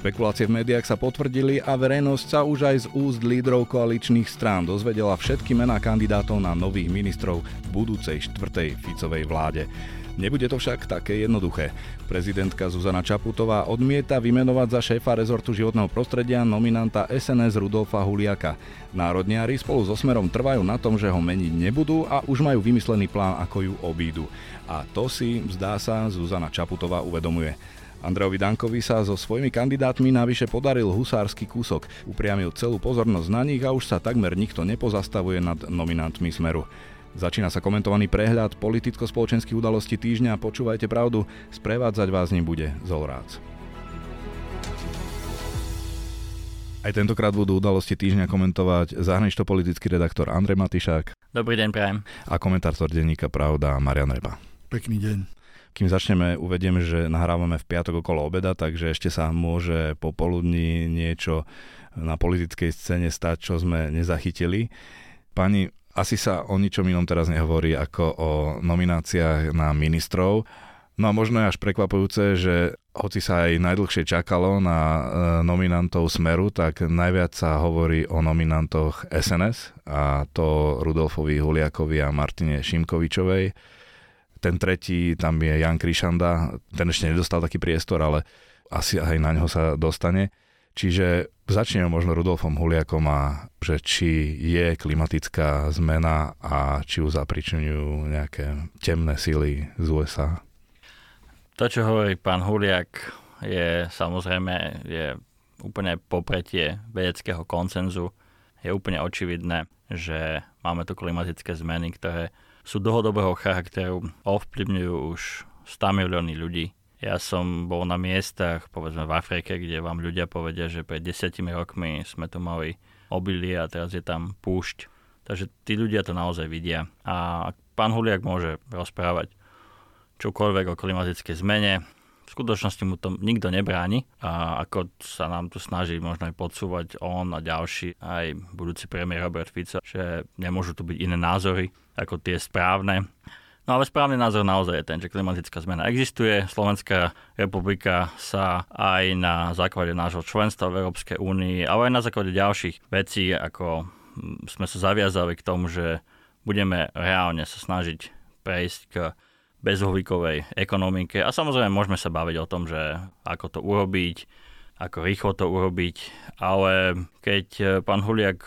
Špekulácie v médiách sa potvrdili a verejnosť sa už aj z úst lídrov koaličných strán dozvedela všetky mená kandidátov na nových ministrov v budúcej štvrtej Ficovej vláde. Nebude to však také jednoduché. Prezidentka Zuzana Čaputová odmieta vymenovať za šéfa rezortu životného prostredia nominanta SNS Rudolfa Huliaka. Národniari spolu so Smerom trvajú na tom, že ho meniť nebudú a už majú vymyslený plán, ako ju obídu. A to si, zdá sa, Zuzana Čaputová uvedomuje. Andrejovi Dankovi sa so svojimi kandidátmi navyše podaril husársky kúsok. Upriamil celú pozornosť na nich a už sa takmer nikto nepozastavuje nad nominantmi Smeru. Začína sa komentovaný prehľad politicko-spoločenských udalostí týždňa. Počúvajte pravdu, sprevádzať vás ním bude Zolrác. Aj tentokrát budú udalosti týždňa komentovať zahranično-politický redaktor Andrej Matišák. Dobrý deň, prajem. A komentátor denníka Pravda Marian Reba. Pekný deň. Kým začneme, uvediem, že nahrávame v piatok okolo obeda, takže ešte sa môže popoludní niečo na politickej scéne stať, čo sme nezachytili. Pani, asi sa o ničom inom teraz nehovorí ako o nomináciách na ministrov. No a možno je až prekvapujúce, že hoci sa aj najdlhšie čakalo na e, nominantov Smeru, tak najviac sa hovorí o nominantoch SNS a to Rudolfovi Huliakovi a Martine Šimkovičovej. Ten tretí, tam je Jan Krišanda, ten ešte nedostal taký priestor, ale asi aj na ňo sa dostane. Čiže začneme možno Rudolfom Huliakom a že či je klimatická zmena a či ju zapričňujú nejaké temné síly z USA. To, čo hovorí pán Huliak, je samozrejme je úplne popretie vedeckého koncenzu. Je úplne očividné, že máme tu klimatické zmeny, ktoré sú dlhodobého charakteru, ovplyvňujú už 100 milióny ľudí. Ja som bol na miestach, povedzme v Afrike, kde vám ľudia povedia, že pred desiatimi rokmi sme tu mali obilie a teraz je tam púšť. Takže tí ľudia to naozaj vidia. A pán Huliak môže rozprávať čokoľvek o klimatickej zmene, v skutočnosti mu to nikto nebráni a ako sa nám tu snaží možno aj podsúvať on a ďalší, aj budúci premiér Robert Fico, že nemôžu tu byť iné názory ako tie správne. No ale správny názor naozaj je ten, že klimatická zmena existuje. Slovenská republika sa aj na základe nášho členstva v Európskej únii, ale aj na základe ďalších vecí, ako sme sa zaviazali k tomu, že budeme reálne sa snažiť prejsť k bezuhlíkovej ekonomike. A samozrejme môžeme sa baviť o tom, že ako to urobiť, ako rýchlo to urobiť, ale keď e, pán Huliak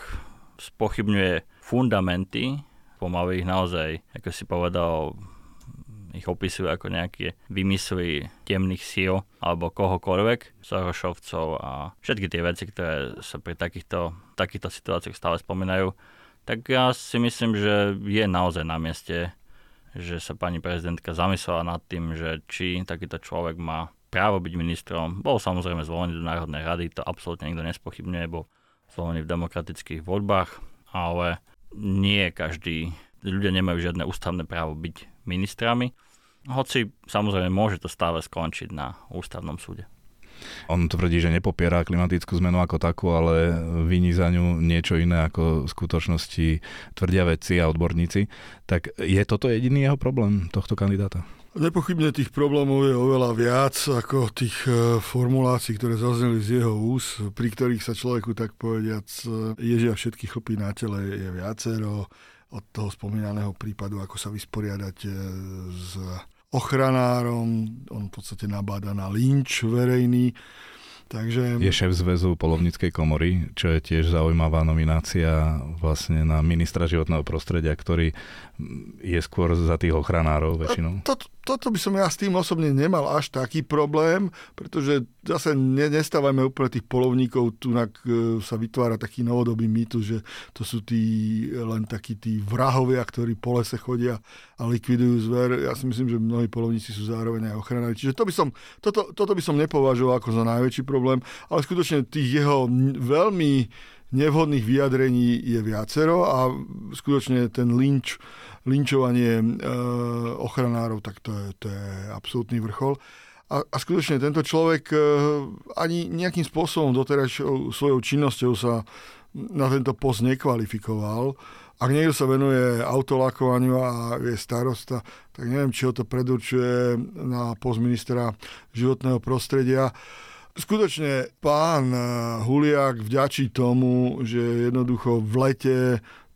spochybňuje fundamenty, pomaly ich naozaj, ako si povedal, ich opisujú ako nejaké vymysly temných síl alebo kohokoľvek, Sorošovcov a všetky tie veci, ktoré sa pri takýchto, takýchto situáciách stále spomínajú, tak ja si myslím, že je naozaj na mieste že sa pani prezidentka zamyslela nad tým, že či takýto človek má právo byť ministrom. Bol samozrejme zvolený do Národnej rady, to absolútne nikto nespochybňuje, bol zvolený v demokratických voľbách, ale nie každý, ľudia nemajú žiadne ústavné právo byť ministrami, hoci samozrejme môže to stále skončiť na ústavnom súde. On tvrdí, že nepopiera klimatickú zmenu ako takú, ale viní za ňu niečo iné, ako v skutočnosti tvrdia vedci a odborníci. Tak je toto jediný jeho problém tohto kandidáta? Nepochybne tých problémov je oveľa viac ako tých e, formulácií, ktoré zazneli z jeho ús, pri ktorých sa človeku tak povediac e, ježia všetky chlpy na tele je viacero od toho spomínaného prípadu, ako sa vysporiadať e, s ochranárom, on v podstate nabáda na lynč verejný. Takže... Je šéf zväzu polovníckej komory, čo je tiež zaujímavá nominácia vlastne na ministra životného prostredia, ktorý je skôr za tých ochranárov väčšinou. To, toto by som ja s tým osobne nemal až taký problém, pretože zase ne, nestávajme úplne tých polovníkov, tu e, sa vytvára taký novodobý mýtus, že to sú tí len takí tí vrahovia, ktorí po lese chodia a likvidujú zver. Ja si myslím, že mnohí polovníci sú zároveň aj ochranári. Čiže to by som, toto, toto by som nepovažoval ako za najväčší problém, ale skutočne tých jeho veľmi nevhodných vyjadrení je viacero a skutočne ten lynč, linčovanie e, ochranárov, tak to je, to je absolútny vrchol. A, a skutočne tento človek e, ani nejakým spôsobom doteraz svojou činnosťou sa na tento post nekvalifikoval. Ak niekto sa venuje autolakovaniu a je starosta, tak neviem, či ho to predurčuje na post ministra životného prostredia. Skutočne pán eh, Huliak vďačí tomu, že jednoducho v lete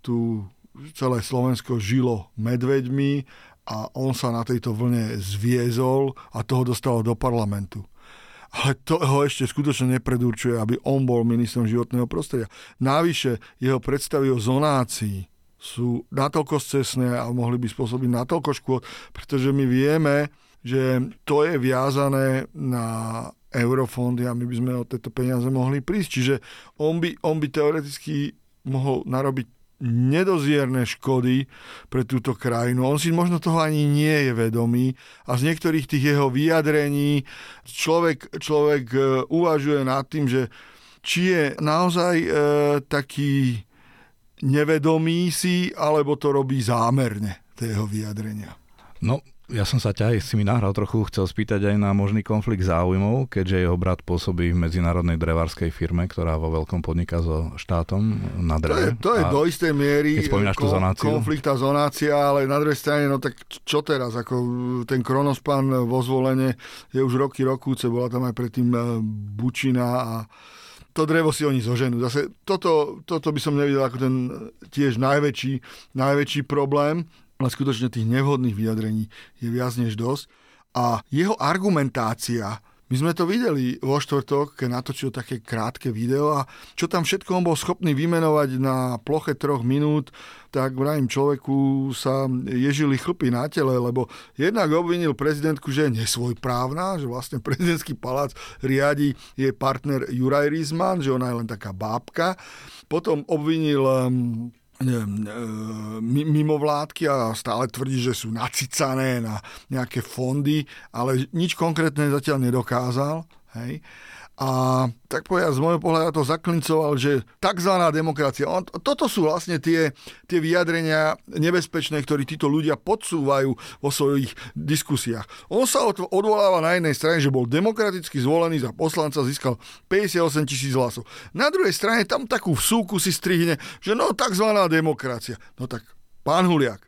tu celé Slovensko žilo medveďmi a on sa na tejto vlne zviezol a toho dostalo do parlamentu. Ale to ho ešte skutočne nepredurčuje, aby on bol ministrom životného prostredia. Návyše jeho predstavy o zonácii sú natoľko scesné a mohli by spôsobiť natoľko škôd, pretože my vieme, že to je viazané na eurofondy a my by sme o tieto peniaze mohli prísť. Čiže on by, on by teoreticky mohol narobiť nedozierne škody pre túto krajinu. On si možno toho ani nie je vedomý a z niektorých tých jeho vyjadrení človek, človek e, uvažuje nad tým, že či je naozaj e, taký nevedomý si, alebo to robí zámerne, jeho vyjadrenia. No, ja som sa ťa, si mi nahral trochu, chcel spýtať aj na možný konflikt záujmov, keďže jeho brat pôsobí v medzinárodnej drevárskej firme, ktorá vo veľkom podniká so štátom na dreve. To je, to je do istej miery kon, konflikt a zonácia, ale na druhej strane, no tak čo teraz? Ako ten Kronospan vo zvolenie je už roky rokúce, bola tam aj predtým e, Bučina a to drevo si oni zoženú. Zase toto, toto by som nevidel ako ten tiež najväčší, najväčší problém ale skutočne tých nevhodných vyjadrení je viac než dosť. A jeho argumentácia, my sme to videli vo štvrtok, keď natočil také krátke video a čo tam všetko on bol schopný vymenovať na ploche troch minút, tak vrajím človeku sa ježili chlpy na tele, lebo jednak obvinil prezidentku, že je nesvojprávna, že vlastne prezidentský palác riadi jej partner Juraj Rizman, že ona je len taká bábka. Potom obvinil mimovládky a stále tvrdí, že sú nacicané na nejaké fondy, ale nič konkrétne zatiaľ nedokázal. Hej a tak povedať, z môjho pohľadu to zaklincoval, že tzv. demokracia. On, toto sú vlastne tie, tie vyjadrenia nebezpečné, ktoré títo ľudia podsúvajú vo svojich diskusiách. On sa odvoláva na jednej strane, že bol demokraticky zvolený za poslanca, získal 58 tisíc hlasov. Na druhej strane tam takú vsúku si strihne, že no tzv. demokracia. No tak, pán Huliak,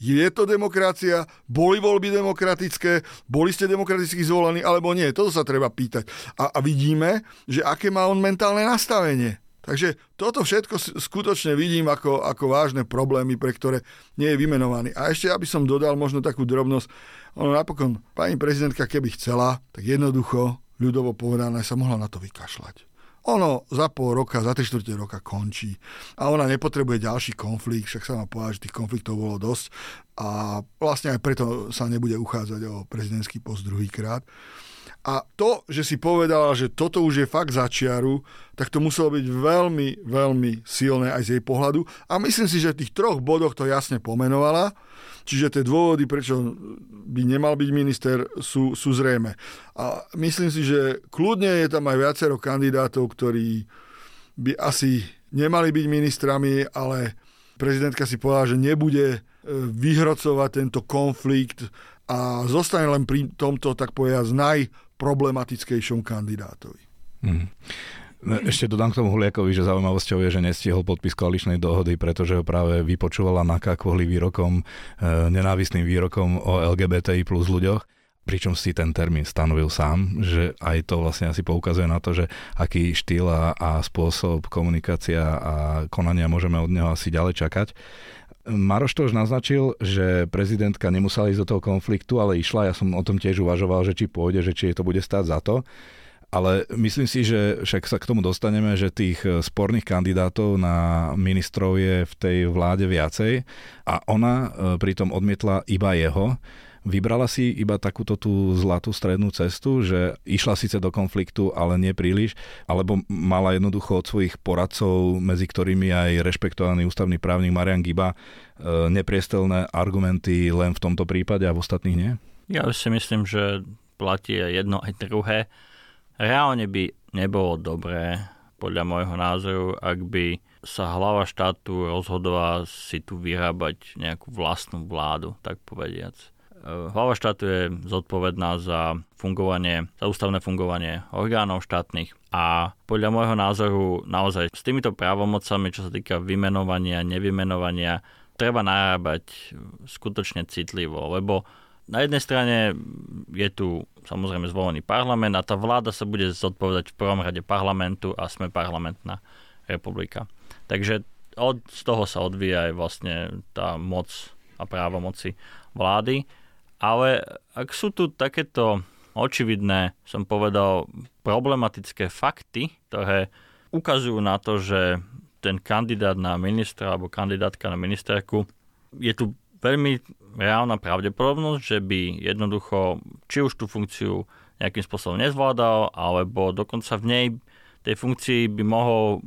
je to demokracia, boli voľby demokratické, boli ste demokraticky zvolení alebo nie. Toto sa treba pýtať. A, a vidíme, že aké má on mentálne nastavenie. Takže toto všetko skutočne vidím ako, ako vážne problémy, pre ktoré nie je vymenovaný. A ešte, aby som dodal možno takú drobnosť, ono napokon, pani prezidentka, keby chcela, tak jednoducho, ľudovo povedané, sa mohla na to vykašľať. Ono za pol roka, za tri štvrte roka končí a ona nepotrebuje ďalší konflikt, však sa má povedať, že tých konfliktov bolo dosť a vlastne aj preto sa nebude uchádzať o prezidentský post druhýkrát. A to, že si povedala, že toto už je fakt začiaru, tak to muselo byť veľmi, veľmi silné aj z jej pohľadu. A myslím si, že v tých troch bodoch to jasne pomenovala. Čiže tie dôvody, prečo by nemal byť minister, sú, sú zrejme. A myslím si, že kľudne je tam aj viacero kandidátov, ktorí by asi nemali byť ministrami, ale prezidentka si povedala, že nebude e, vyhrocovať tento konflikt a zostane len pri tomto, tak povedať, naj problematickejšom kandidátovi. Mm. Ešte dodám k tomu Huliakovi, že zaujímavosťou je, že nestihol podpis koaličnej dohody, pretože ho práve vypočúvala NAKA kvôli výrokom, e, nenávistným výrokom o LGBTI plus ľuďoch pričom si ten termín stanovil sám, že aj to vlastne asi poukazuje na to, že aký štýl a, a spôsob komunikácia a konania môžeme od neho asi ďalej čakať. Maroš to už naznačil, že prezidentka nemusela ísť do toho konfliktu, ale išla. Ja som o tom tiež uvažoval, že či pôjde, že či jej to bude stáť za to. Ale myslím si, že však sa k tomu dostaneme, že tých sporných kandidátov na ministrov je v tej vláde viacej a ona e, pritom odmietla iba jeho. Vybrala si iba takúto tú zlatú strednú cestu, že išla síce do konfliktu, ale nie príliš, alebo mala jednoducho od svojich poradcov, medzi ktorými aj rešpektovaný ústavný právnik Marian Giba, e, nepriestelné argumenty len v tomto prípade a v ostatných nie? Ja si myslím, že platí jedno aj druhé. Reálne by nebolo dobré, podľa môjho názoru, ak by sa hlava štátu rozhodovala si tu vyrábať nejakú vlastnú vládu, tak povediac. Eh, hlava štátu je zodpovedná za fungovanie, za ústavné fungovanie orgánov štátnych a podľa môjho názoru naozaj s týmito právomocami, čo sa týka vymenovania, nevymenovania, treba narábať skutočne citlivo, lebo na jednej strane je tu samozrejme zvolený parlament a tá vláda sa bude zodpovedať v prvom rade parlamentu a sme parlamentná republika. Takže od, z toho sa odvíja aj vlastne tá moc a právomoci vlády. Ale ak sú tu takéto očividné, som povedal, problematické fakty, ktoré ukazujú na to, že ten kandidát na ministra alebo kandidátka na ministerku je tu veľmi reálna pravdepodobnosť, že by jednoducho či už tú funkciu nejakým spôsobom nezvládal, alebo dokonca v nej tej funkcii by mohol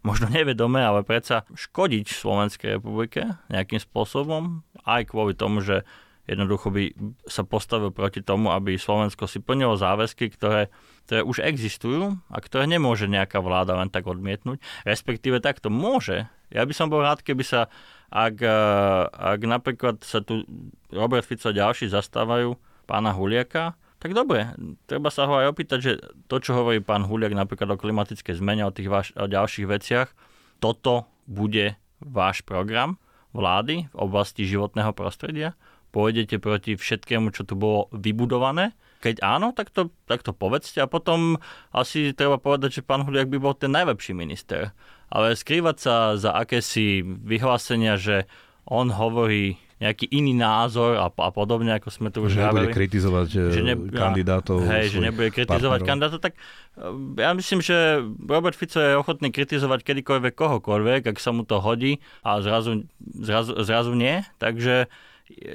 možno nevedome, ale predsa škodiť Slovenskej republike nejakým spôsobom, aj kvôli tomu, že jednoducho by sa postavil proti tomu, aby Slovensko si plnilo záväzky, ktoré, ktoré už existujú a ktoré nemôže nejaká vláda len tak odmietnúť. Respektíve takto môže. Ja by som bol rád, keby sa, ak, eh, ak napríklad sa tu Robert Fico a ďalší zastávajú pána Huliaka, tak dobre, treba sa ho aj opýtať, že to, čo hovorí pán Huliak napríklad o klimatickej zmene, o tých vaš, o ďalších veciach, toto bude váš program vlády v oblasti životného prostredia? Pôjdete proti všetkému, čo tu bolo vybudované? Keď áno, tak to, tak to povedzte a potom asi treba povedať, že pán Huliak by bol ten najlepší minister. Ale skrývať sa za akési vyhlásenia, že on hovorí nejaký iný názor a, a podobne, ako sme tu už že nebude kritizovať eh, že ne, kandidátov. Hej, že nebude kritizovať partnerov. kandidátov, tak eh, ja myslím, že Robert Fico je ochotný kritizovať kedykoľvek kohokoľvek, ak sa mu to hodí a zrazu, zrazu, zrazu nie. Takže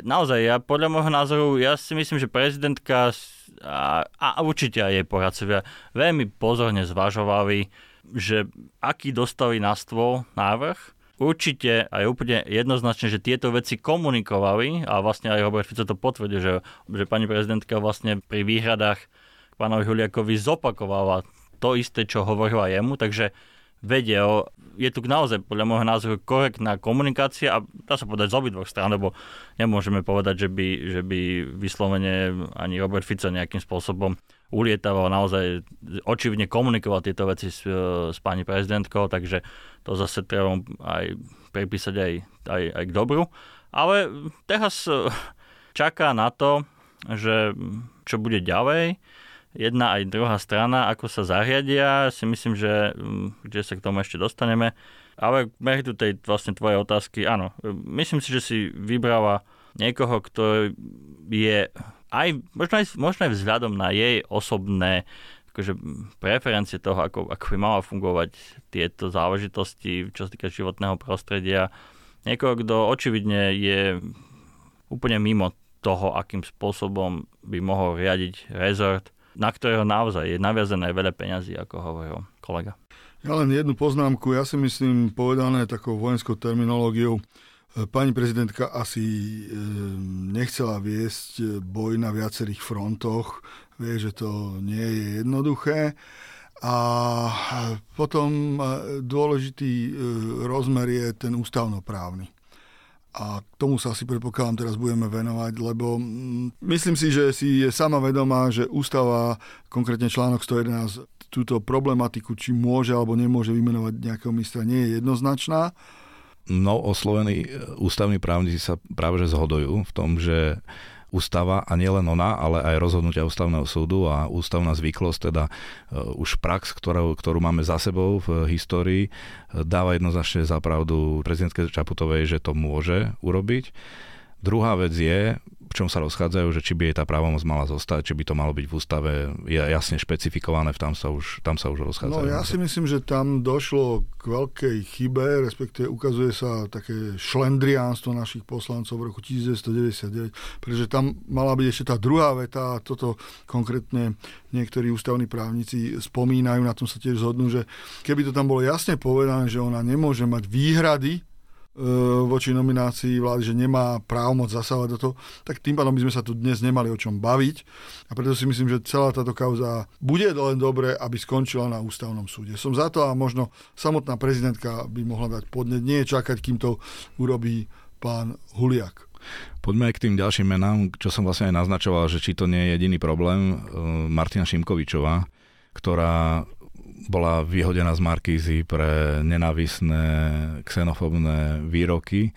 naozaj, ja podľa môjho názoru, ja si myslím, že prezidentka a, a určite aj jej poradcovia veľmi pozorne zvažovali, že aký dostali na stôl návrh, určite aj úplne jednoznačne, že tieto veci komunikovali a vlastne aj Robert Fico to potvrdil, že, že pani prezidentka vlastne pri výhradách k pánovi Huliakovi zopakovala to isté, čo hovorila jemu, takže vedel, je tu naozaj podľa môjho názoru korektná komunikácia a dá sa povedať z obidvoch strán, lebo nemôžeme povedať, že by, že by vyslovene ani Robert Fico nejakým spôsobom ulietaval, naozaj očividne komunikoval tieto veci s, s pani prezidentkou, takže to zase treba aj pripísať aj, aj, aj k dobru. Ale teraz čaká na to, že čo bude ďalej jedna aj druhá strana, ako sa zariadia, si myslím, že, mm, že sa k tomu ešte dostaneme. Ale meritu tej vlastne tvojej otázky, áno, myslím si, že si vybrala niekoho, kto je aj, možno aj, možno aj vzhľadom na jej osobné akože preferencie toho, ako, ako by mala fungovať tieto záležitosti, čo sa týka životného prostredia. Niekoho, kto očividne je úplne mimo toho, akým spôsobom by mohol riadiť rezort na ktorého naozaj je naviazané veľa peňazí, ako hovoril kolega. Ja len jednu poznámku, ja si myslím, povedané takou vojenskou terminológiou, e, pani prezidentka asi e, nechcela viesť e, boj na viacerých frontoch, vie, že to nie je jednoduché. A potom dôležitý rozmer je ten ústavnoprávny a k tomu sa asi predpokladám teraz budeme venovať, lebo mm, myslím si, že si je sama vedomá, že ústava, konkrétne článok 111, túto problematiku, či môže alebo nemôže vymenovať nejakého ministra, nie je jednoznačná. No, oslovení ústavní právnici sa práve že zhodujú v tom, že ústava a nielen ona, ale aj rozhodnutia ústavného súdu a ústavná zvyklosť, teda e, už prax, ktorú, ktorú máme za sebou v histórii, e, dáva jednoznačne za pravdu prezidentke Čaputovej, že to môže urobiť. Druhá vec je, v čom sa rozchádzajú, že či by jej tá právomoc mala zostať, či by to malo byť v ústave jasne špecifikované, tam sa už, tam sa už rozchádzajú. No ja si myslím, že tam došlo k veľkej chybe, respektíve ukazuje sa také šlendriánstvo našich poslancov v roku 1999, pretože tam mala byť ešte tá druhá veta a toto konkrétne niektorí ústavní právnici spomínajú, na tom sa tiež zhodnú, že keby to tam bolo jasne povedané, že ona nemôže mať výhrady voči nominácii vlády, že nemá právomoc zasávať do toho, tak tým pádom by sme sa tu dnes nemali o čom baviť. A preto si myslím, že celá táto kauza bude len dobre, aby skončila na ústavnom súde. Som za to a možno samotná prezidentka by mohla dať podnet, nie čakať, kým to urobí pán Huliak. Poďme aj k tým ďalším menám, čo som vlastne aj naznačoval, že či to nie je jediný problém. E, Martina Šimkovičová, ktorá bola vyhodená z Markízy pre nenávisné, xenofobné výroky.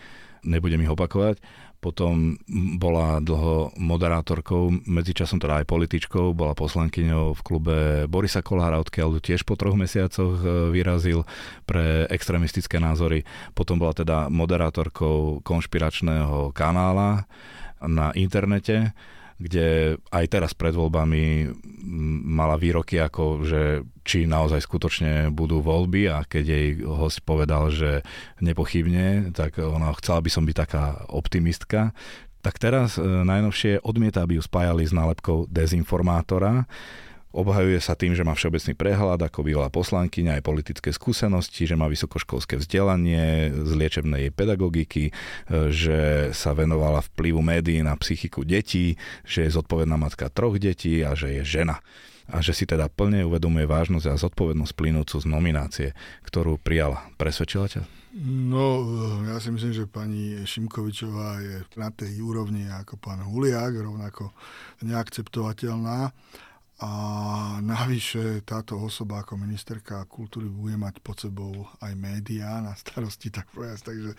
Nebudem ich opakovať. potom bola dlho moderátorkou, medzičasom teda aj političkou, bola poslankyňou v klube Borisa Kolára, odkiaľ tiež po troch mesiacoch e, vyrazil pre extremistické názory. Potom bola teda moderátorkou konšpiračného kanála na internete kde aj teraz pred voľbami mala výroky ako, že či naozaj skutočne budú voľby a keď jej host povedal, že nepochybne, tak ona chcela by som byť taká optimistka, tak teraz e, najnovšie odmieta, aby ju spájali s nálepkou dezinformátora Obhajuje sa tým, že má všeobecný prehľad ako bývalá poslankyňa aj politické skúsenosti, že má vysokoškolské vzdelanie z liečebnej pedagogiky, e, že sa venovala vplyvu médií na psychiku detí, že je zodpovedná matka troch detí a že je žena a že si teda plne uvedomuje vážnosť a zodpovednosť plynúcu z nominácie, ktorú prijala. Presvedčila ťa? No, ja si myslím, že pani Šimkovičová je na tej úrovni ako pán Huliak, rovnako neakceptovateľná. A navyše táto osoba ako ministerka kultúry bude mať pod sebou aj médiá na starosti, tak povedať. Takže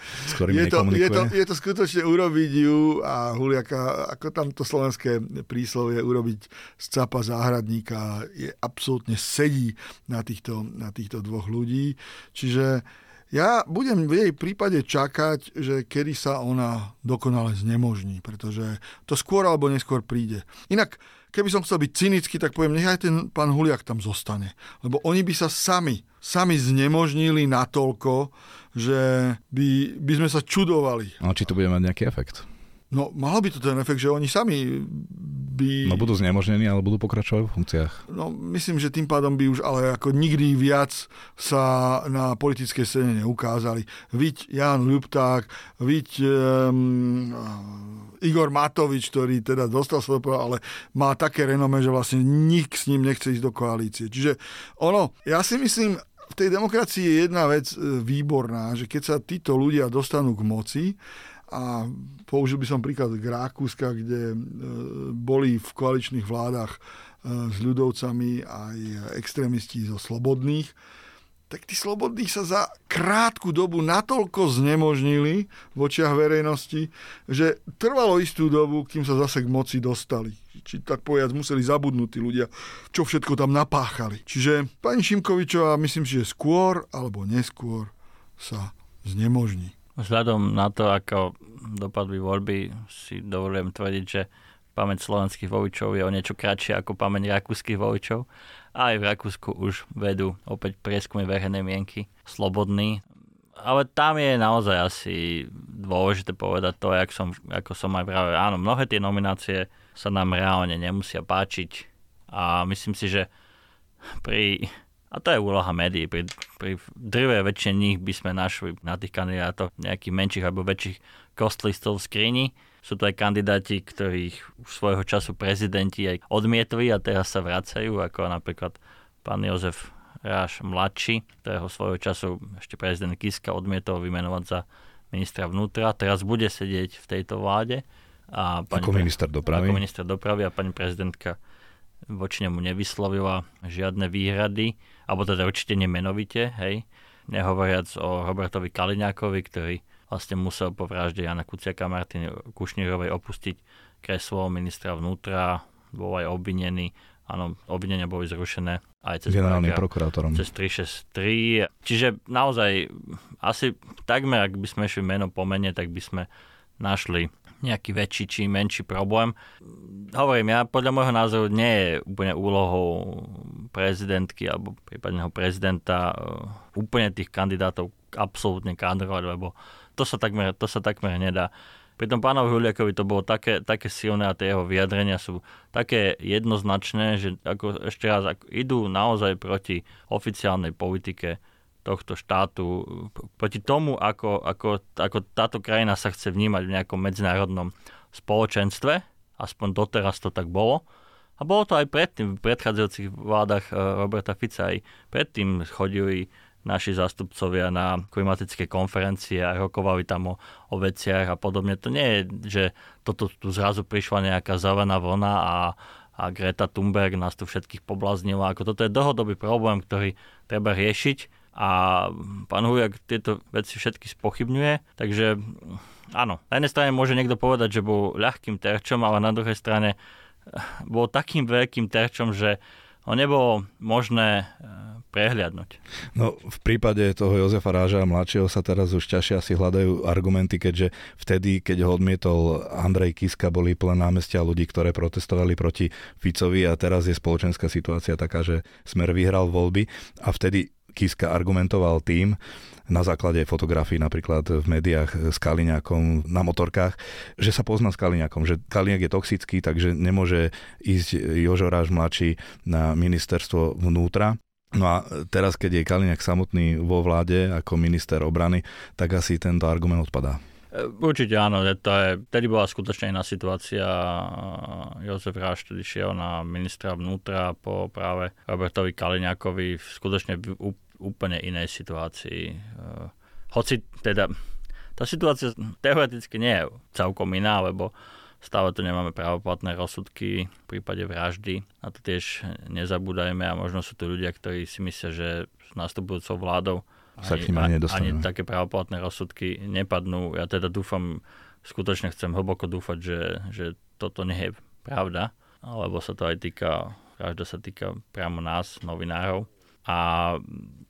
je to, je, to, je to skutočne urobiť ju a Huliaka, ako tam to slovenské príslovie, urobiť z capa záhradníka je absolútne sedí na týchto, na týchto dvoch ľudí. Čiže ja budem v jej prípade čakať, že kedy sa ona dokonale znemožní, pretože to skôr alebo neskôr príde. Inak keby som chcel byť cynický, tak poviem, nechaj ten pán Huliak tam zostane. Lebo oni by sa sami, sami znemožnili natoľko, že by, by sme sa čudovali. No, či to bude mať nejaký efekt? No, malo by to ten efekt, že oni sami by... No budú znemožnení, ale budú pokračovať v funkciách. No, myslím, že tým pádom by už ale ako nikdy viac sa na politickej scéne neukázali. Viď Jan Ľupták, viď um, Igor Matovič, ktorý teda dostal svoj ale má také renome, že vlastne nik s ním nechce ísť do koalície. Čiže ono, ja si myslím, v tej demokracii je jedna vec e, výborná, že keď sa títo ľudia dostanú k moci, a použil by som príklad k Rakúska, kde e, boli v koaličných vládach e, s ľudovcami aj extrémisti zo slobodných, tak tí slobodní sa za krátku dobu natoľko znemožnili v očiach verejnosti, že trvalo istú dobu, kým sa zase k moci dostali. Či tak povedať, museli zabudnúť tí ľudia, čo všetko tam napáchali. Čiže pani Šimkovičová, myslím že skôr alebo neskôr sa znemožní. Vzhľadom na to, ako dopadli voľby, si dovolujem tvrdiť, že pamäť slovenských voličov je o niečo kratšia ako pamäť rakúskych voličov. A aj v Rakúsku už vedú opäť prieskumy verejnej mienky slobodný. Ale tam je naozaj asi dôležité povedať to, ako som, ako som aj práve, áno, mnohé tie nominácie sa nám reálne nemusia páčiť a myslím si, že pri a to je úloha médií. Pri, pri drve väčšine nich by sme našli na tých kandidátoch nejakých menších alebo väčších kostlistov v skrini. Sú to aj kandidáti, ktorých svojho času prezidenti aj odmietli a teraz sa vracajú, ako napríklad pán Jozef Ráš mladší, ktorého svojho času ešte prezident Kiska odmietol vymenovať za ministra vnútra. Teraz bude sedieť v tejto vláde. A pani ako minister dopravy. Ako minister dopravy a pani prezidentka voči nemu nevyslovila žiadne výhrady, alebo teda určite nemenovite, hej. Nehovoriac o Robertovi Kaliňákovi, ktorý vlastne musel po vražde Jana Kuciaka a Martiny Kušnírovej opustiť kreslo ministra vnútra, bol aj obvinený, áno, obvinenia boli zrušené aj cez generálnym prokurátorom. Cez 363. Čiže naozaj asi takmer, ak by sme šli meno po mene, tak by sme našli nejaký väčší či menší problém. Hovorím, ja podľa môjho názoru nie je úplne úlohou prezidentky alebo prípadného prezidenta uh, úplne tých kandidátov absolútne kádrovať, lebo to sa takmer, to sa takmer nedá. Pri tom pánovi Huliakovi to bolo také, také silné a tie jeho vyjadrenia sú také jednoznačné, že ako, ešte raz ako, idú naozaj proti oficiálnej politike tohto štátu, proti tomu, ako, ako, ako táto krajina sa chce vnímať v nejakom medzinárodnom spoločenstve, aspoň doteraz to tak bolo. A bolo to aj predtým, v predchádzajúcich vládach eh, Roberta Fica, aj predtým chodili naši zástupcovia na klimatické konferencie a rokovali tam o, o veciach a podobne. To nie je, že toto tu zrazu prišla nejaká zelená vlna a, a Greta Thunberg nás tu všetkých poblaznila. Ako toto je dlhodobý problém, ktorý treba riešiť a pán Hujak tieto veci všetky spochybňuje, takže áno, na jednej strane môže niekto povedať, že bol ľahkým terčom, ale na druhej strane eh, bol takým veľkým terčom, že ho nebolo možné eh, prehliadnúť. No, v prípade toho Jozefa Ráža mladšieho sa teraz už ťažšie asi hľadajú argumenty, keďže vtedy, keď ho odmietol Andrej Kiska, boli plné námestia ľudí, ktoré protestovali proti Ficovi a teraz je spoločenská situácia taká, že Smer vyhral voľby a vtedy Kiska argumentoval tým, na základe fotografií napríklad v médiách s Kaliňákom na motorkách, že sa pozná s Kaliňákom, že Kaliňák je toxický, takže nemôže ísť Jožoráš mladší na ministerstvo vnútra. No a teraz, keď je Kaliňák samotný vo vláde ako minister obrany, tak asi tento argument odpadá. E, určite áno, to je, tedy bola skutočne iná situácia. Jozef Ráš tedy šiel na ministra vnútra po práve Robertovi Kaliňákovi v skutočne úplne inej situácii. E, hoci teda tá situácia teoreticky nie je celkom iná, lebo Stále tu nemáme právoplatné rozsudky v prípade vraždy. A to tiež nezabúdajme a možno sú tu ľudia, ktorí si myslia, že s nastupujúcou vládou ani, ani, ani také právoplatné rozsudky nepadnú. Ja teda dúfam, skutočne chcem hlboko dúfať, že, že toto nie je pravda, alebo sa to aj týka, každá sa týka priamo nás, novinárov. A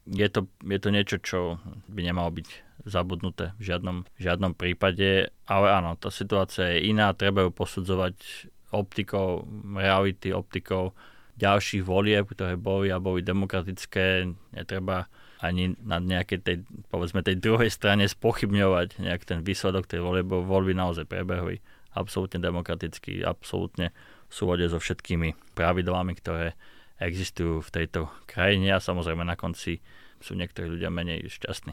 je to, je to niečo, čo by nemalo byť zabudnuté v žiadnom, v žiadnom prípade. Ale áno, tá situácia je iná, treba ju posudzovať optikou reality, optikou ďalších volieb, ktoré boli a boli demokratické. Netreba ani na nejakej tej, povedzme, tej druhej strane spochybňovať nejak ten výsledok tej bo voľby naozaj prebehli absolútne demokraticky, absolútne v súlade so všetkými pravidlami, ktoré existujú v tejto krajine a samozrejme na konci sú niektorí ľudia menej šťastní.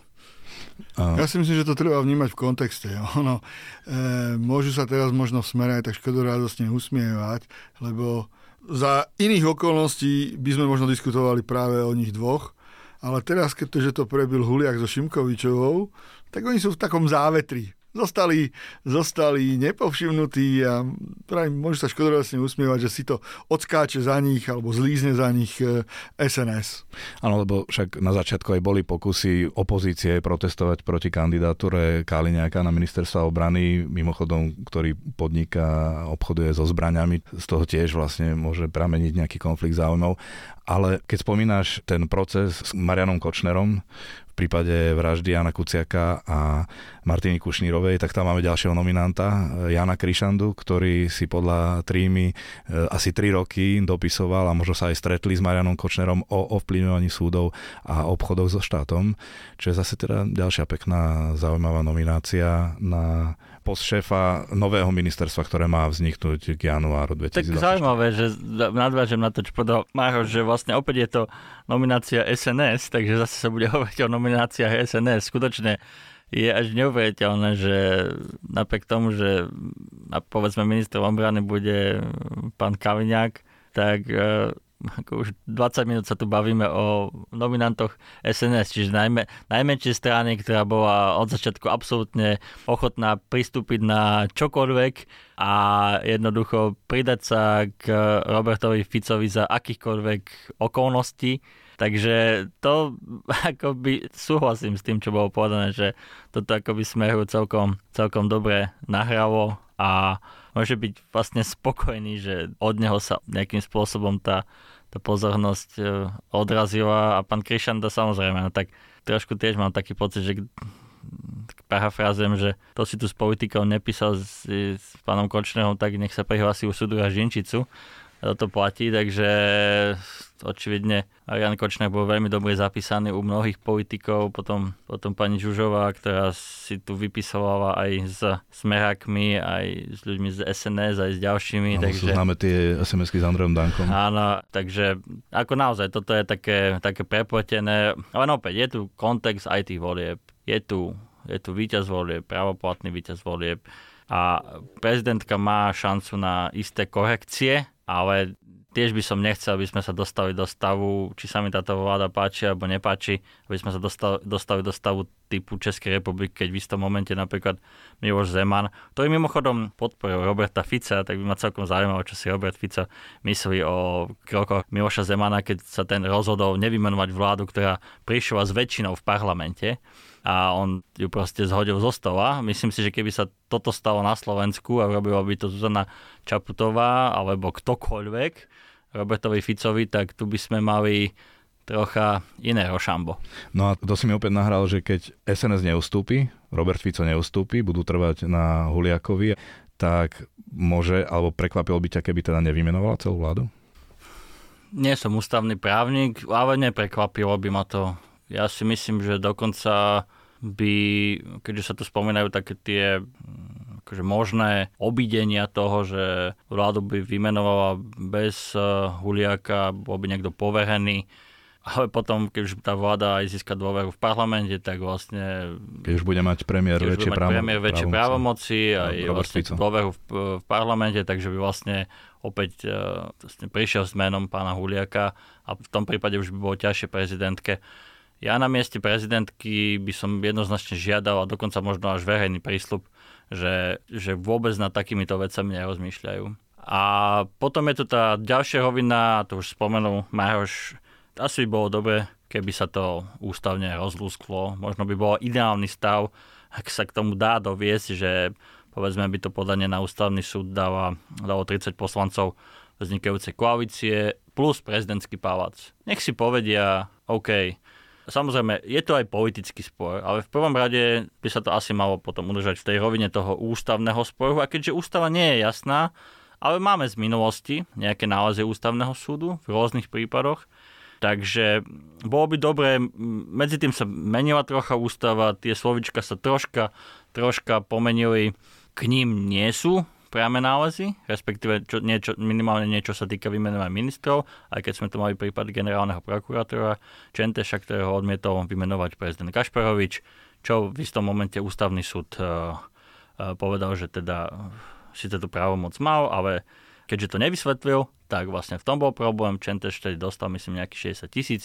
Ja si myslím, že to treba vnímať v kontexte. Ono, e, môžu sa teraz možno v smere aj tak škodoradosne usmievať, lebo za iných okolností by sme možno diskutovali práve o nich dvoch, ale teraz, keďže to prebil Huliak so Šimkovičovou, tak oni sú v takom závetri zostali, zostali nepovšimnutí a pravím, môže sa škodoradosne usmievať, že si to odskáče za nich alebo zlízne za nich SNS. E, Áno, lebo však na začiatku aj boli pokusy opozície protestovať proti kandidatúre Kaliňáka na ministerstva obrany, mimochodom, ktorý podniká, obchoduje so zbraňami, z toho tiež vlastne môže prameniť nejaký konflikt záujmov. Ale keď spomínaš ten proces s Marianom Kočnerom, prípade vraždy Jana Kuciaka a Martiny Kušnírovej, tak tam máme ďalšieho nominanta, Jana Krišandu, ktorý si podľa trímy e, asi 3 roky dopisoval a možno sa aj stretli s Marianom Kočnerom o ovplyvňovaní súdov a obchodoch so štátom, čo je zase teda ďalšia pekná, zaujímavá nominácia na post šéfa nového ministerstva, ktoré má vzniknúť k januáru 2024. Tak zaujímavé, že nadvážem na to, čo povedal Máro, že vlastne opäť je to nominácia SNS, takže zase sa bude hovoriť o nomináciách SNS. Skutočne je až neuveriteľné, že napriek tomu, že povedzme ministrom obrany bude pán Kaviňák, tak e, ako už 20 minút sa tu bavíme o nominantoch SNS, čiže najmä, najmenšej strany, ktorá bola od začiatku absolútne ochotná pristúpiť na čokoľvek a jednoducho pridať sa k Robertovi Ficovi za akýchkoľvek okolností. Takže to akoby súhlasím s tým, čo bolo povedané, že toto akoby smeru celkom, celkom dobre nahralo a môže byť vlastne spokojný, že od neho sa nejakým spôsobom tá, tá pozornosť e, odrazila. A pán Krišanda samozrejme, no tak trošku tiež mám taký pocit, že parafrázujem, že to si tu s politikou nepísal s, s pánom Kočnerom, tak nech sa prihlási u súdu a Žinčicu to platí, takže očividne Jan Kočner bol veľmi dobre zapísaný u mnohých politikov, potom, potom pani Žužová, ktorá si tu vypisovala aj s smerákmi, aj s ľuďmi z SNS, aj s ďalšími. No, takže, známe tie SMS-ky s Andrejom Dankom. Áno, takže ako naozaj, toto je také, také prepletené, ale opäť je tu kontext aj tých volieb, je tu, je tu víťaz volieb, pravoplatný víťaz volieb a prezidentka má šancu na isté korekcie, ale tiež by som nechcel, aby sme sa dostali do stavu, či sa mi táto vláda páči alebo nepáči, aby sme sa dostali, dostali do stavu typu Českej republiky, keď v istom momente napríklad Miloš Zeman, ktorý mimochodom podporil Roberta Fica, tak by ma celkom zaujímalo, čo si Robert Fico myslí o krokoch Miloša Zemana, keď sa ten rozhodol nevymenovať vládu, ktorá prišla s väčšinou v parlamente a on ju proste zhodil zo stola. Myslím si, že keby sa toto stalo na Slovensku a robila by to Zuzana Čaputová alebo ktokoľvek Robertovi Ficovi, tak tu by sme mali trocha iné rošambo. No a to si mi opäť nahral, že keď SNS neustúpi, Robert Fico neustúpi, budú trvať na Huliakovi, tak môže, alebo prekvapilo by ťa, keby teda nevymenovala celú vládu? Nie som ústavný právnik, ale neprekvapilo by ma to. Ja si myslím, že dokonca by, keďže sa tu spomínajú také tie mm, akože možné obidenia toho, že vládu by vymenovala bez eh, Huliaka, bol by niekto poverený, ale potom, keď už tá vláda aj získa dôveru v parlamente, tak vlastne... Keď už bude mať premiér väčšie, mať premiér väčšie právomoci, aj vlastne dôveru v, v parlamente, takže by vlastne opäť uh, vlastne prišiel s menom pána Huliaka a v tom prípade už by bolo ťažšie prezidentke ja na mieste prezidentky by som jednoznačne žiadal a dokonca možno až verejný prísľub, že, že vôbec nad takýmito vecami nerozmýšľajú. A potom je tu tá ďalšia rovina, to už spomenul Maroš, asi by bolo dobre, keby sa to ústavne rozlúsklo. Možno by bol ideálny stav, ak sa k tomu dá doviesť, že povedzme by to podanie na ústavný súd dalo, dalo 30 poslancov vznikajúcej koalície plus prezidentský palác. Nech si povedia, OK, Samozrejme, je to aj politický spor, ale v prvom rade by sa to asi malo potom udržať v tej rovine toho ústavného sporu. A keďže ústava nie je jasná, ale máme z minulosti nejaké nálezy ústavného súdu v rôznych prípadoch, takže bolo by dobré, medzi tým sa menila trocha ústava, tie slovička sa troška, troška pomenili, k ním nie sú priame nálezy, respektíve čo, niečo, minimálne niečo sa týka vymenovania ministrov, aj keď sme tu mali prípad generálneho prokurátora Čenteša, ktorého odmietol vymenovať prezident Kašperovič, čo v istom momente ústavný súd uh, uh, povedal, že teda síce tú právomoc mal, ale keďže to nevysvetlil, tak vlastne v tom bol problém. Čenteš tedy dostal myslím nejakých 60 tisíc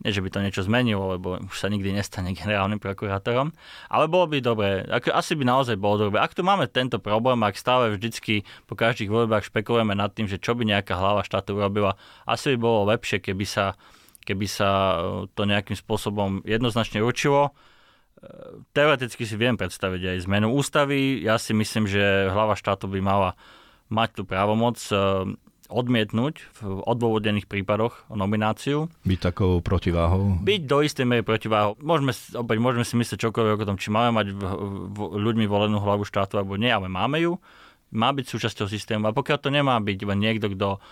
nie, že by to niečo zmenilo, lebo už sa nikdy nestane generálnym prokurátorom, ale bolo by dobré, ako, asi by naozaj bolo dobré. Ak tu máme tento problém, ak stále vždycky po každých voľbách špekulujeme nad tým, že čo by nejaká hlava štátu urobila, asi by bolo lepšie, keby sa, keby sa e, to nejakým spôsobom jednoznačne určilo. E, teoreticky si viem predstaviť aj zmenu ústavy. Ja si myslím, že hlava štátu by mala mať tú právomoc e, odmietnúť v odôvodených prípadoch nomináciu. Byť takou protiváhou? Byť do istej miery protiváhou. Môžeme, opäť, môžeme si myslieť čokoľvek o tom, či máme mať v, v, ľuďmi volenú hlavu štátu alebo nie, ale máme ju. Má byť súčasťou systému. A pokiaľ to nemá byť len niekto, kto,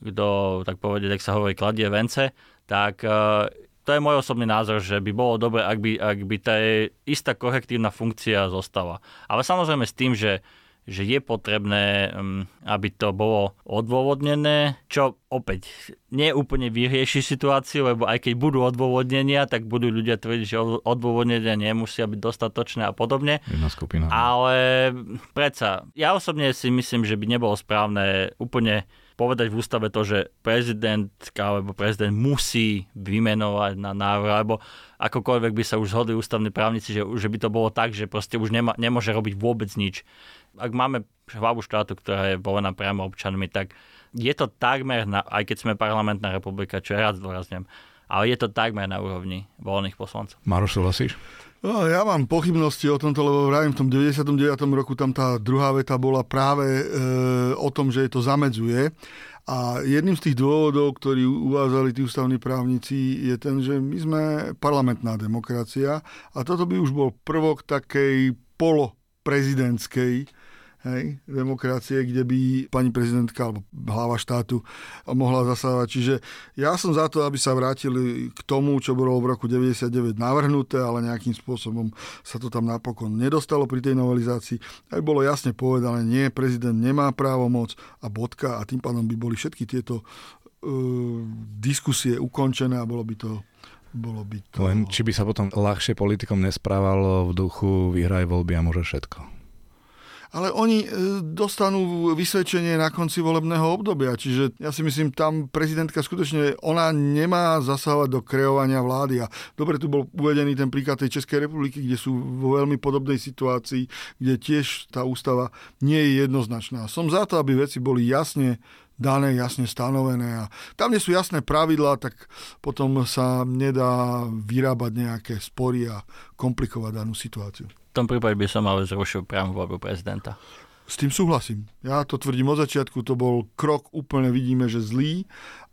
kto tak povedať, ak sa hovorí, kladie vence, tak uh, to je môj osobný názor, že by bolo dobre, ak by, ak by tá istá korektívna funkcia zostala. Ale samozrejme s tým, že že je potrebné, mm, aby to bolo odôvodnené, čo opäť nie úplne vyrieši situáciu, lebo aj keď budú odôvodnenia, tak budú ľudia tvrdiť, že odôvodnenia nemusia byť dostatočné a podobne. Jedna skupina. Ale predsa, ja osobne si myslím, že by nebolo správne úplne povedať v ústave to, že prezident alebo prezident musí vymenovať na návrh, alebo akokoľvek by sa už zhodli ústavní právnici, že, že by to bolo tak, že proste už nema, nemôže robiť vôbec nič ak máme hlavu štátu, ktorá je volená priamo občanmi, tak je to takmer, na, aj keď sme parlamentná republika, čo ja rád zdôrazňujem, ale je to takmer na úrovni voľných poslancov. Maroš, súhlasíš? No, ja mám pochybnosti o tomto, lebo vravím, v tom 99. roku tam tá druhá veta bola práve e, o tom, že to zamedzuje. A jedným z tých dôvodov, ktorý uvádzali tí ústavní právnici, je ten, že my sme parlamentná demokracia a toto by už bol prvok takej poloprezidentskej hej, demokracie, kde by pani prezidentka alebo hlava štátu mohla zasávať. Čiže ja som za to, aby sa vrátili k tomu, čo bolo v roku 99 navrhnuté, ale nejakým spôsobom sa to tam napokon nedostalo pri tej novelizácii. Aj bolo jasne povedané, nie, prezident nemá právomoc a bodka a tým pádom by boli všetky tieto uh, diskusie ukončené a bolo by to bolo by to... Len či by sa potom ľahšie politikom nesprávalo v duchu vyhraj voľby a môže všetko. Ale oni e, dostanú vysvedčenie na konci volebného obdobia. Čiže ja si myslím, tam prezidentka skutočne, ona nemá zasahovať do kreovania vlády. A dobre tu bol uvedený ten príklad tej Českej republiky, kde sú vo veľmi podobnej situácii, kde tiež tá ústava nie je jednoznačná. Som za to, aby veci boli jasne dané, jasne stanovené a tam, kde sú jasné pravidlá, tak potom sa nedá vyrábať nejaké spory a komplikovať danú situáciu. Tom prípade by som ale zrušil priamo voľbu prezidenta. S tým súhlasím. Ja to tvrdím od začiatku, to bol krok úplne vidíme, že zlý.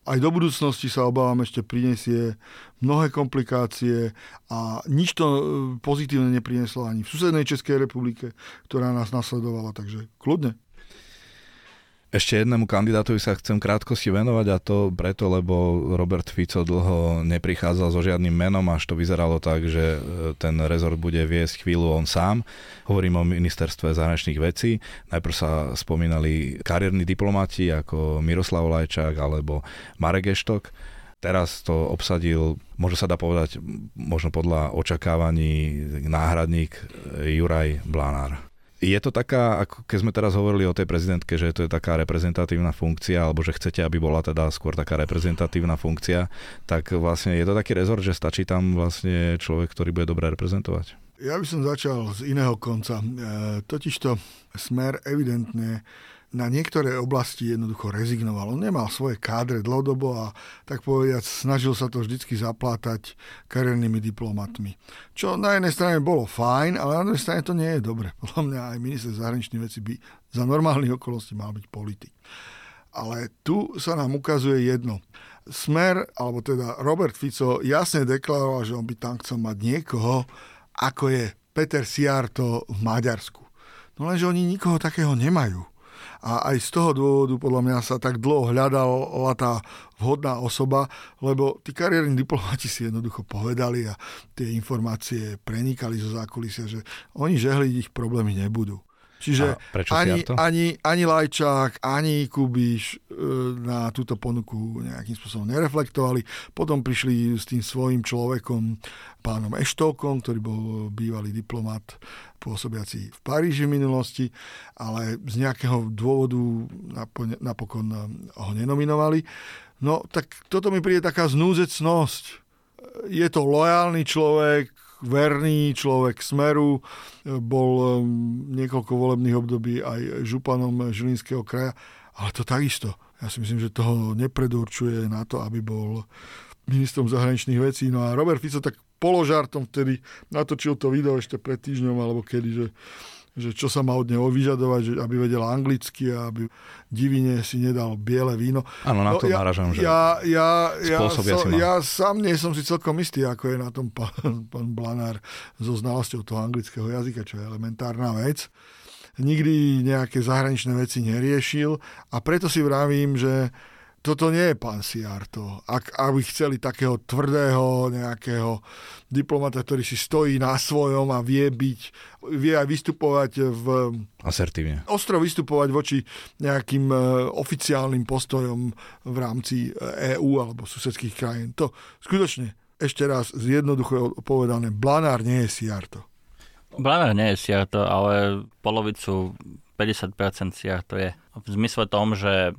Aj do budúcnosti sa obávam ešte prinesie mnohé komplikácie a nič to e, pozitívne neprineslo ani v susednej Českej republike, ktorá nás nasledovala, takže kľudne. Ešte jednému kandidátovi sa chcem krátkosti venovať a to preto, lebo Robert Fico dlho neprichádzal so žiadnym menom, až to vyzeralo tak, že e, ten rezort bude viesť chvíľu on sám. Hovorím o ministerstve zahraničných vecí. Najprv sa spomínali kariérni diplomati ako Miroslav Lajčák alebo Marek Eštok. Teraz to obsadil, možno sa dá povedať, možno podľa očakávaní náhradník Juraj Blanár. Je to taká, ako keď sme teraz hovorili o tej prezidentke, že to je taká reprezentatívna funkcia, alebo že chcete, aby bola teda skôr taká reprezentatívna funkcia, tak vlastne je to taký rezort, že stačí tam vlastne človek, ktorý bude dobre reprezentovať? Ja by som začal z iného konca. E, totižto smer evidentne na niektoré oblasti jednoducho rezignoval. On nemal svoje kádre dlhodobo a tak povediať snažil sa to vždycky zaplátať kariérnymi diplomatmi. Čo na jednej strane bolo fajn, ale na druhej strane to nie je dobre. Podľa mňa aj minister zahraničných vecí by za normálnych okolností mal byť politik. Ale tu sa nám ukazuje jedno. Smer, alebo teda Robert Fico jasne deklaroval, že on by tam chcel mať niekoho, ako je Peter Siarto v Maďarsku. No lenže oni nikoho takého nemajú. A aj z toho dôvodu podľa mňa sa tak dlho hľadala tá vhodná osoba, lebo tí kariérni diplomati si jednoducho povedali a tie informácie prenikali zo zákulisia, že oni žehliť ich problémy nebudú. Čiže ani, ani, ani Lajčák, ani Kubiš e, na túto ponuku nejakým spôsobom nereflektovali. Potom prišli s tým svojim človekom, pánom Eštokom, ktorý bol bývalý diplomat pôsobiaci v Paríži v minulosti, ale z nejakého dôvodu napokon ho nenominovali. No tak toto mi príde taká znúzecnosť. Je to lojálny človek, verný človek Smeru, bol um, niekoľko volebných období aj županom Žilinského kraja, ale to takisto. Ja si myslím, že toho nepredurčuje na to, aby bol ministrom zahraničných vecí. No a Robert Fico tak položartom vtedy natočil to video ešte pred týždňom alebo kedy, že že čo sa má od neho vyžadovať, že aby vedela anglicky a aby divine si nedal biele víno. Áno, na no, to ja, naražam, že ja, ja, ja, so, ja sám nie som si celkom istý, ako je na tom pán, pán Blanár so znalosťou toho anglického jazyka, čo je elementárna vec. Nikdy nejaké zahraničné veci neriešil a preto si vravím, že toto nie je pán Siarto. Ak, aby chceli takého tvrdého nejakého diplomata, ktorý si stojí na svojom a vie byť, vie aj vystupovať v... Asertívne. Ostro vystupovať voči nejakým e, oficiálnym postojom v rámci EÚ e alebo susedských krajín. To skutočne, ešte raz zjednoducho povedané, Blanár nie je Siarto. Blanár nie je Siarto, ale polovicu 50% Siarto je. V zmysle tom, že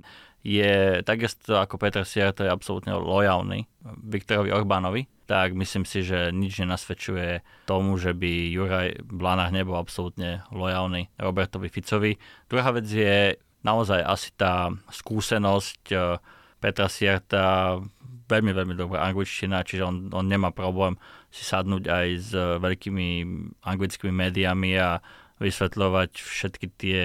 je takisto ako Peter Sier, to je absolútne lojálny Viktorovi Orbánovi, tak myslím si, že nič nenasvedčuje tomu, že by Juraj Blanach nebol absolútne lojálny Robertovi Ficovi. Druhá vec je naozaj asi tá skúsenosť eh, Petra Sierta, veľmi, veľmi dobrá angličtina, čiže on, on nemá problém si sadnúť aj s veľkými anglickými médiami a vysvetľovať všetky tie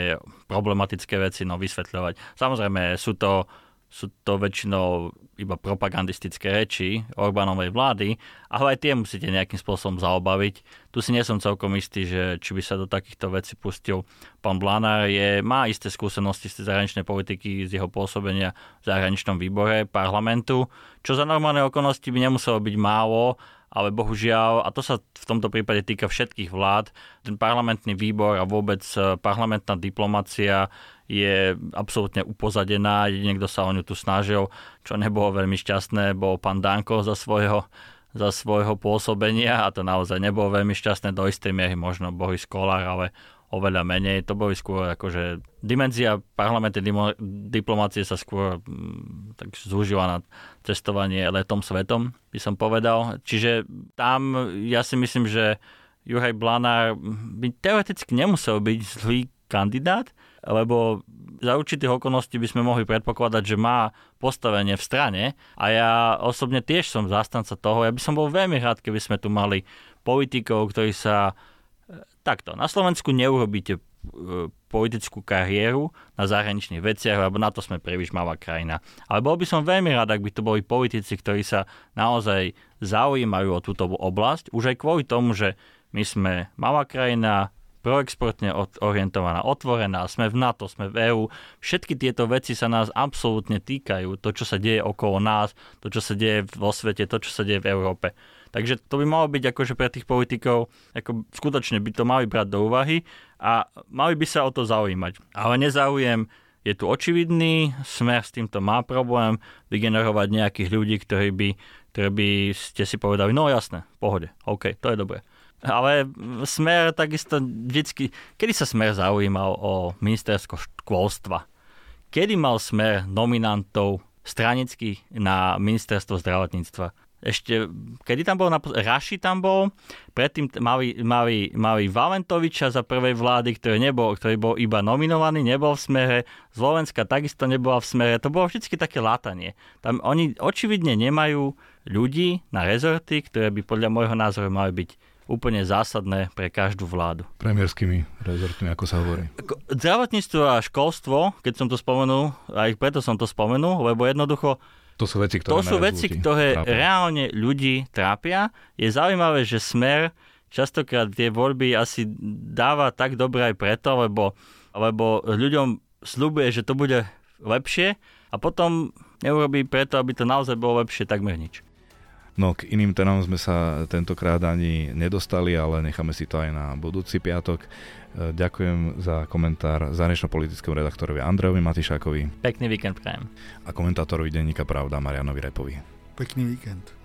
problematické veci, no vysvetľovať. Samozrejme, sú to, sú to väčšinou iba propagandistické reči Orbánovej vlády, ale aj tie musíte nejakým spôsobom zaobaviť. Tu si nie som celkom istý, že či by sa do takýchto vecí pustil pán Blanár. Je, má isté skúsenosti z zahraničnej politiky, z jeho pôsobenia v zahraničnom výbore parlamentu, čo za normálne okolnosti by nemuselo byť málo, ale bohužiaľ, a to sa v tomto prípade týka všetkých vlád, ten parlamentný výbor a vôbec e, parlamentná diplomacia je absolútne upozadená. Niekto sa o ňu tu snažil, čo nebolo veľmi šťastné, bol pán Danko za svojho za svojho pôsobenia a to naozaj nebolo veľmi šťastné do istej miery, možno Boris Kolár, ale oveľa menej. To boli skôr akože dimenzia parlamentnej diplomácie sa skôr mm, tak zúžila na cestovanie letom svetom, by som povedal. Čiže tam ja si myslím, že Juraj Blanár by teoreticky nemusel byť zlý kandidát, lebo za určitých okolností by sme mohli predpokladať, že má postavenie v strane a ja osobne tiež som zástanca toho. Ja by som bol veľmi rád, keby sme tu mali politikov, ktorí sa takto, na Slovensku neurobíte e, politickú kariéru na zahraničných veciach, lebo na to sme príliš malá krajina. Ale bol by som veľmi rád, ak by to boli politici, ktorí sa naozaj zaujímajú o túto oblasť, už aj kvôli tomu, že my sme malá krajina, proexportne orientovaná, otvorená, sme v NATO, sme v EÚ. Všetky tieto veci sa nás absolútne týkajú. To, čo sa deje okolo nás, to, čo sa deje vo svete, to, čo sa deje v Európe. Takže to by malo byť akože pre tých politikov, ako skutočne by to mali brať do úvahy a mali by sa o to zaujímať. Ale nezáujem je tu očividný, smer s týmto má problém vygenerovať nejakých ľudí, ktorí by, ktorí by ste si povedali, no jasné, pohode, OK, to je dobré. Ale Smer takisto vždycky... Kedy sa Smer zaujímal o ministerstvo školstva? Kedy mal Smer nominantov stranických na ministerstvo zdravotníctva? Ešte, kedy tam bol, Raši tam bol, predtým mali, mali, mali Valentoviča za prvej vlády, ktorý, nebol, ktorý bol iba nominovaný, nebol v smere, Slovenska takisto nebola v smere, to bolo vždy také látanie. Tam oni očividne nemajú ľudí na rezorty, ktoré by podľa môjho názoru mali byť úplne zásadné pre každú vládu. Premierskými rezortmi, ako sa hovorí. Zdravotníctvo a školstvo, keď som to spomenul, aj preto som to spomenul, lebo jednoducho to sú veci, ktoré, to sú veci, ktoré trápia. reálne ľudí trápia. Je zaujímavé, že Smer častokrát tie voľby asi dáva tak dobre aj preto, lebo, lebo ľuďom slúbuje, že to bude lepšie a potom neurobí preto, aby to naozaj bolo lepšie takmer nič. No k iným témam sme sa tentokrát ani nedostali, ale necháme si to aj na budúci piatok. E, ďakujem za komentár zahranično-politickému redaktorovi Andrejovi Matišákovi. Pekný víkend prajem. A komentátorovi denníka Pravda Marianovi Repovi. Pekný víkend.